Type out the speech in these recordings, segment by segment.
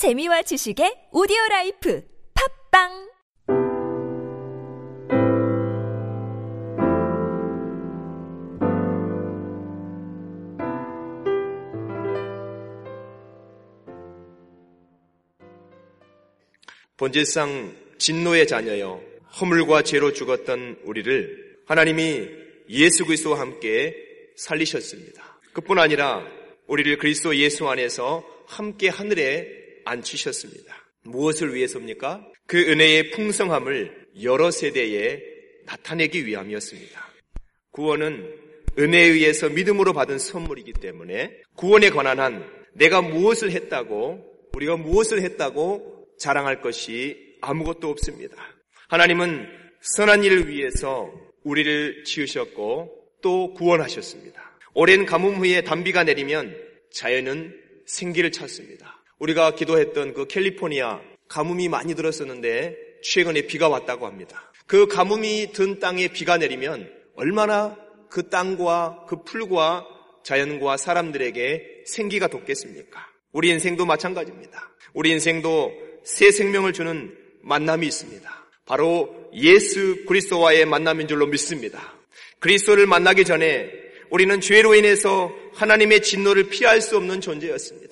재미와 지식의 오디오 라이프 팟빵 본질상 진노의 자녀여 허물과 죄로 죽었던 우리를 하나님이 예수 그리스도와 함께 살리셨습니다. 그뿐 아니라 우리를 그리스도 예수 안에서 함께 하늘에 앉히셨습니다. 무엇을 위해서입니까? 그 은혜의 풍성함을 여러 세대에 나타내기 위함이었습니다. 구원은 은혜에 의해서 믿음으로 받은 선물이기 때문에 구원에 관한 한 내가 무엇을 했다고 우리가 무엇을 했다고 자랑할 것이 아무것도 없습니다. 하나님은 선한 일을 위해서 우리를 지으셨고 또 구원하셨습니다. 오랜 가뭄 후에 단비가 내리면 자연은 생기를 찾습니다. 우리가 기도했던 그 캘리포니아 가뭄이 많이 들었었는데 최근에 비가 왔다고 합니다. 그 가뭄이 든 땅에 비가 내리면 얼마나 그 땅과 그 풀과 자연과 사람들에게 생기가 돋겠습니까? 우리 인생도 마찬가지입니다. 우리 인생도 새 생명을 주는 만남이 있습니다. 바로 예수 그리스도와의 만남인 줄로 믿습니다. 그리스도를 만나기 전에 우리는 죄로 인해서 하나님의 진노를 피할 수 없는 존재였습니다.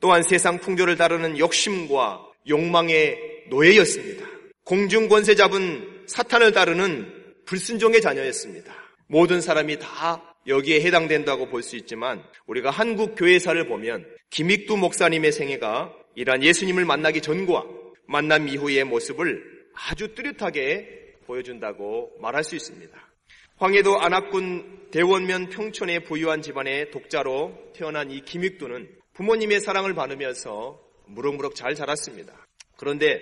또한 세상 풍조를 다루는 욕심과 욕망의 노예였습니다. 공중 권세 잡은 사탄을 다루는 불순종의 자녀였습니다. 모든 사람이 다 여기에 해당된다고 볼 수 있지만 우리가 한국 교회사를 보면 김익두 목사님의 생애가 이러한 예수님을 만나기 전과 만남 이후의 모습을 아주 뚜렷하게 보여준다고 말할 수 있습니다. 황해도 안악군 대원면 평촌의 부유한 집안의 독자로 태어난 이 김익두는 부모님의 사랑을 받으면서 무럭무럭 잘 자랐습니다. 그런데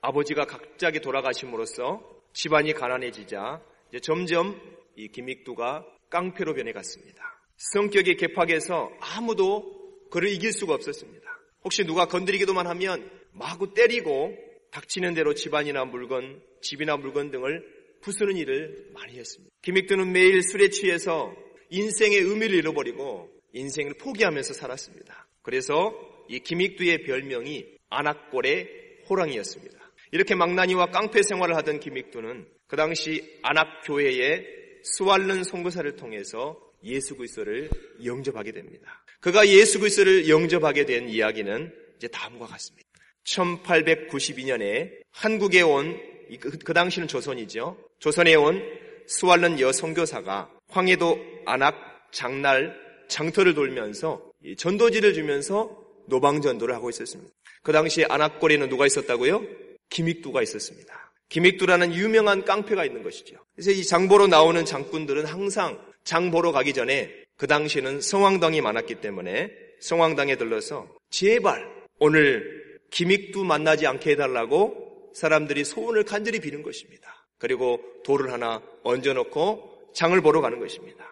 아버지가 갑자기 돌아가심으로써 집안이 가난해지자 점점 이 김익두가 깡패로 변해갔습니다. 성격이 개팍해서 아무도 그를 이길 수가 없었습니다. 혹시 누가 건드리기도만 하면 마구 때리고 닥치는 대로 집안이나 물건, 집이나 물건 등을 부수는 일을 많이 했습니다. 김익두는 매일 술에 취해서 인생의 의미를 잃어버리고 인생을 포기하면서 살았습니다. 그래서 이 김익두의 별명이 안악골의 호랑이였습니다. 이렇게 망나니와 깡패 생활을 하던 김익두는 그 당시 안악교회의 스왈른 송교사를 통해서 예수 그리스도를 영접하게 됩니다. 그가 예수 그리스도를 영접하게 된 이야기는 이제 다음과 같습니다. 1892년에 한국에 온, 그, 그 당시는 조선이죠. 조선에 온 스왈른 여성교사가 황해도 안악 장날 장터를 돌면서 전도지를 주면서 노방전도를 하고 있었습니다. 그 당시 안악골에는 누가 있었다고요? 김익두가 있었습니다. 김익두라는 유명한 깡패가 있는 것이죠. 그래서 이 장보러 나오는 장군들은 항상 장보러 가기 전에 그 당시에는 성황당이 많았기 때문에 성황당에 들러서 제발 오늘 김익두 만나지 않게 해달라고 사람들이 소원을 간절히 비는 것입니다. 그리고 돌을 하나 얹어놓고 장을 보러 가는 것입니다.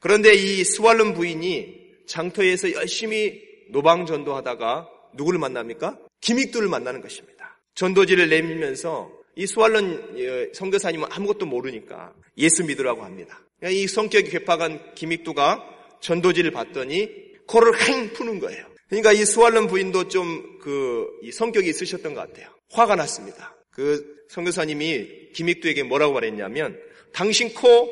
그런데 이 스왈름 부인이 장터에서 열심히 노방 전도하다가 누구를 만납니까? 김익두를 만나는 것입니다. 전도지를 내밀면서 이 스왈른 성교사님은 아무것도 모르니까 예수 믿으라고 합니다. 이 성격이 괴팍한 김익두가 전도지를 봤더니 코를 행 푸는 거예요. 그러니까 이 스왈름 부인도 좀 그 성격이 있으셨던 것 같아요. 화가 났습니다. 그 성교사님이 김익두에게 뭐라고 말했냐면 당신 코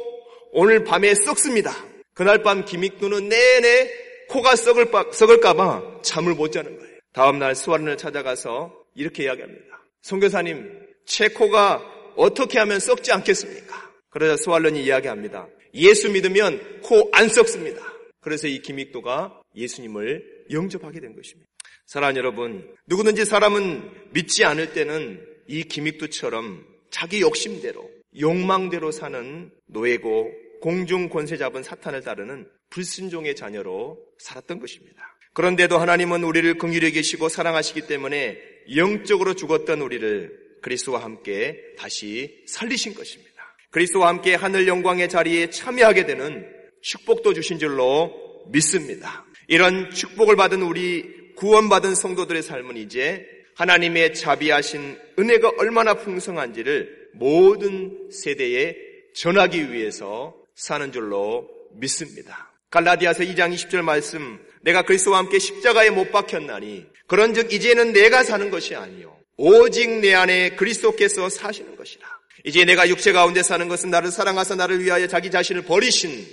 오늘 밤에 썩습니다. 그날 밤 김익두는 내내 코가 썩을, 썩을까봐 잠을 못 자는 거예요. 다음날 스왈른을 찾아가서 이렇게 이야기합니다. 성교사님, 제 코가 어떻게 하면 썩지 않겠습니까? 그러자 스왈른이 이야기합니다. 예수 믿으면 코 안 썩습니다. 그래서 이 김익도가 예수님을 영접하게 된 것입니다. 사랑하는 여러분, 누구든지 사람은 믿지 않을 때는 이 김익두처럼 자기 욕심대로, 욕망대로 사는 노예고 공중 권세 잡은 사탄을 따르는 불순종의 자녀로 살았던 것입니다. 그런데도 하나님은 우리를 긍휼히 계시고 사랑하시기 때문에 영적으로 죽었던 우리를 그리스도와 함께 다시 살리신 것입니다. 그리스도와 함께 하늘 영광의 자리에 참여하게 되는 축복도 주신 줄로 믿습니다. 이런 축복을 받은 우리 구원받은 성도들의 삶은 이제 하나님의 자비하신 은혜가 얼마나 풍성한지를 모든 세대에 전하기 위해서 사는 줄로 믿습니다. 갈라디아서 2장 20절 말씀 내가 그리스도와 함께 십자가에 못 박혔나니 그런즉 이제는 내가 사는 것이 아니요 오직 내 안에 그리스도께서 사시는 것이라. 이제 내가 육체 가운데 사는 것은 나를 사랑하사 나를 위하여 자기 자신을 버리신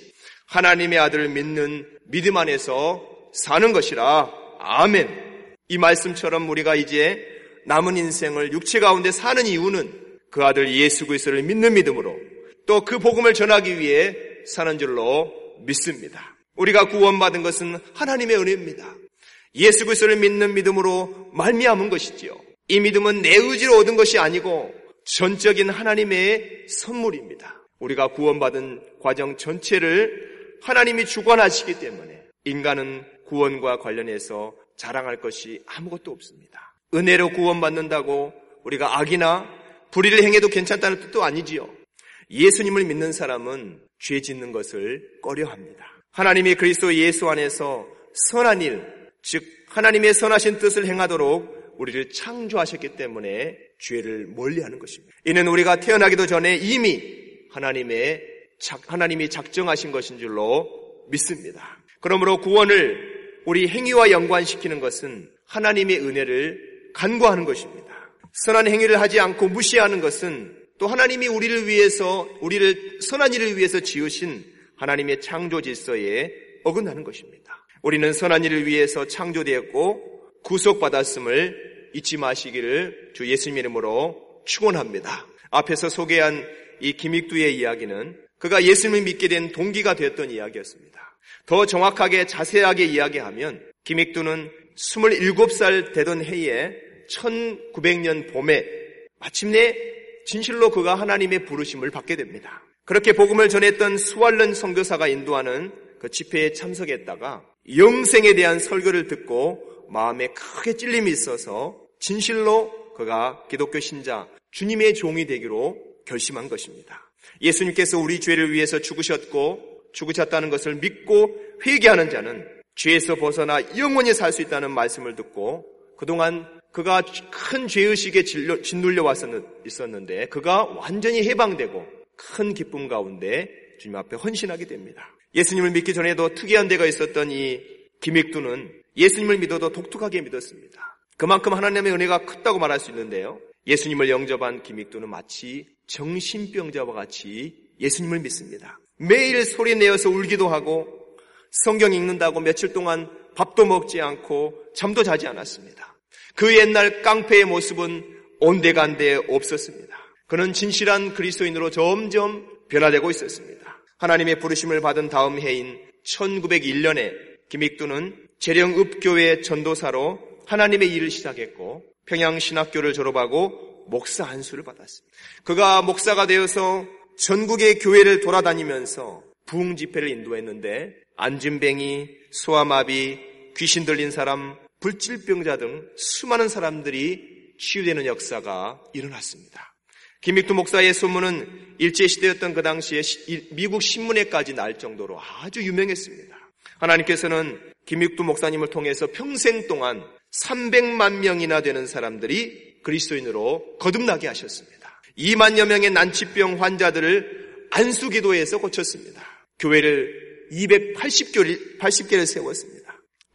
하나님의 아들을 믿는 믿음 안에서 사는 것이라. 아멘. 이 말씀처럼 우리가 이제 남은 인생을 육체 가운데 사는 이유는 그 아들 예수 그리스도를 믿는 믿음으로 또 그 복음을 전하기 위해 사는 줄로 믿습니다. 우리가 구원받은 것은 하나님의 은혜입니다. 예수 그리스도를 믿는 믿음으로 말미암은 것이지요. 이 믿음은 내 의지로 얻은 것이 아니고 전적인 하나님의 선물입니다. 우리가 구원받은 과정 전체를 하나님이 주관하시기 때문에 인간은 구원과 관련해서 자랑할 것이 아무것도 없습니다. 은혜로 구원받는다고 우리가 악이나 불의를 행해도 괜찮다는 뜻도 아니지요. 예수님을 믿는 사람은 죄 짓는 것을 꺼려 합니다. 하나님이 그리스도 예수 안에서 선한 일, 즉 하나님의 선하신 뜻을 행하도록 우리를 창조하셨기 때문에 죄를 멀리하는 것입니다. 이는 우리가 태어나기도 전에 이미 하나님의 하나님이 작정하신 것인 줄로 믿습니다. 그러므로 구원을 우리 행위와 연관시키는 것은 하나님의 은혜를 간구하는 것입니다. 선한 행위를 하지 않고 무시하는 것은 또 하나님이 우리를 위해서 우리를 선한 일을 위해서 지으신 하나님의 창조 질서에 어긋나는 것입니다. 우리는 선한 일을 위해서 창조되었고 구속받았음을 잊지 마시기를 주 예수님 이름으로 축원합니다. 앞에서 소개한 이 김익두의 이야기는 그가 예수님을 믿게 된 동기가 되었던 이야기였습니다. 더 정확하게 자세하게 이야기하면 김익두는 27살 되던 해에 1900년 봄에 마침내 진실로 그가 하나님의 부르심을 받게 됩니다. 그렇게 복음을 전했던 수알른 선교사가 인도하는 그 집회에 참석했다가 영생에 대한 설교를 듣고 마음에 크게 찔림이 있어서 진실로 그가 기독교 신자 주님의 종이 되기로 결심한 것입니다. 예수님께서 우리 죄를 위해서 죽으셨고 죽으셨다는 것을 믿고 회개하는 자는 죄에서 벗어나 영원히 살 수 있다는 말씀을 듣고 그동안 그가 큰 죄의식에 짓눌려 왔었는데 그가 완전히 해방되고 큰 기쁨 가운데 주님 앞에 헌신하게 됩니다. 예수님을 믿기 전에도 특이한 데가 있었던 이 김익두는 예수님을 믿어도 독특하게 믿었습니다. 그만큼 하나님의 은혜가 컸다고 말할 수 있는데요. 예수님을 영접한 김익두는 마치 정신병자와 같이 예수님을 믿습니다. 매일 소리 내어서 울기도 하고 성경 읽는다고 며칠 동안 밥도 먹지 않고 잠도 자지 않았습니다. 그 옛날 깡패의 모습은 온데간데 없었습니다. 그는 진실한 그리스도인으로 점점 변화되고 있었습니다. 하나님의 부르심을 받은 다음 해인 1901년에 김익두는 재령읍교회 전도사로 하나님의 일을 시작했고 평양신학교를 졸업하고 목사 한수를 받았습니다. 그가 목사가 되어서 전국의 교회를 돌아다니면서 부흥 집회를 인도했는데 안진뱅이, 소아마비, 귀신 들린 사람, 불질병자 등 수많은 사람들이 치유되는 역사가 일어났습니다. 김익두 목사의 소문은 일제시대였던 그 당시에 미국 신문에까지 날 정도로 아주 유명했습니다. 하나님께서는 김익두 목사님을 통해서 평생 동안 300만 명이나 되는 사람들이 그리스도인으로 거듭나게 하셨습니다. 2만여 명의 난치병 환자들을 안수기도에서 고쳤습니다. 교회를 280개를, 80개를 세웠습니다.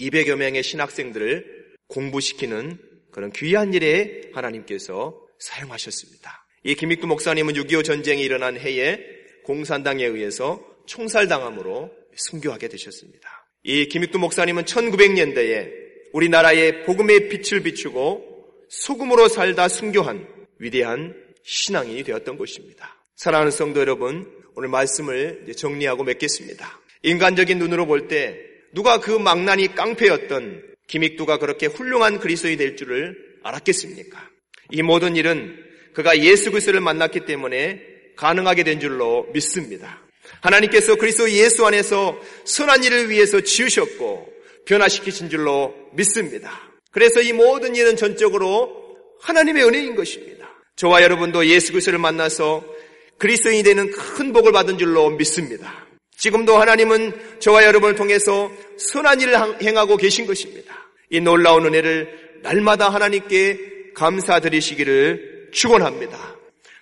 200여 명의 신학생들을 공부시키는 그런 귀한 일에 하나님께서 사용하셨습니다. 이 김익두 목사님은 6.25 전쟁이 일어난 해에 공산당에 의해서 총살당함으로 순교하게 되셨습니다. 이 김익두 목사님은 1900년대에 우리나라의 복음의 빛을 비추고 소금으로 살다 순교한 위대한 신앙이 되었던 것입니다. 사랑하는 성도 여러분, 오늘 말씀을 정리하고 맺겠습니다. 인간적인 눈으로 볼 때 누가 그 망나니 깡패였던 김익두가 그렇게 훌륭한 그리스도이 될 줄을 알았겠습니까? 이 모든 일은 그가 예수 그리스도를 만났기 때문에 가능하게 된 줄로 믿습니다. 하나님께서 그리스도 예수 안에서 선한 일을 위해서 지으셨고 변화시키신 줄로 믿습니다. 그래서 이 모든 일은 전적으로 하나님의 은혜인 것입니다. 저와 여러분도 예수 그리스도를 만나서 그리스도인이 되는 큰 복을 받은 줄로 믿습니다. 지금도 하나님은 저와 여러분을 통해서 선한 일을 행하고 계신 것입니다. 이 놀라운 은혜를 날마다 하나님께 감사드리시기를 축원합니다.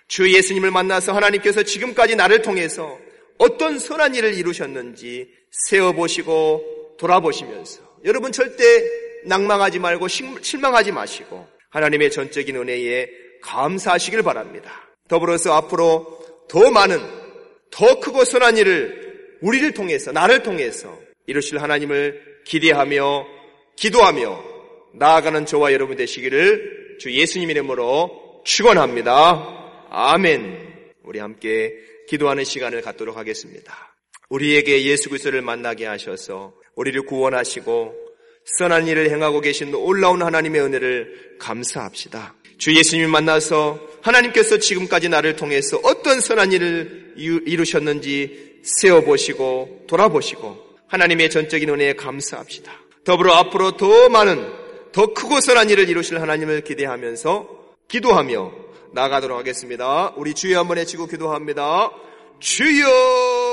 주 예수님을 만나서 하나님께서 지금까지 나를 통해서 어떤 선한 일을 이루셨는지 세어보시고 돌아보시면서 여러분 절대 낭망하지 말고 실망하지 마시고 하나님의 전적인 은혜에 감사하시길 바랍니다. 더불어서 앞으로 더 많은 더 크고 선한 일을 우리를 통해서 나를 통해서 이루실 하나님을 기대하며 기도하며 나아가는 저와 여러분 되시기를 주 예수님 이름으로 축원합니다. 아멘. 우리 함께 기도하는 시간을 갖도록 하겠습니다. 우리에게 예수 그리스도를 만나게 하셔서 우리를 구원하시고 선한 일을 행하고 계신 놀라운 하나님의 은혜를 감사합시다. 주 예수님 만나서 하나님께서 지금까지 나를 통해서 어떤 선한 일을 이루셨는지 세어보시고 돌아보시고 하나님의 전적인 은혜에 감사합시다. 더불어 앞으로 더 많은 더 크고 선한 일을 이루실 하나님을 기대하면서 기도하며 나가도록 하겠습니다. 우리 주여 한번 해치고 기도합니다. 주여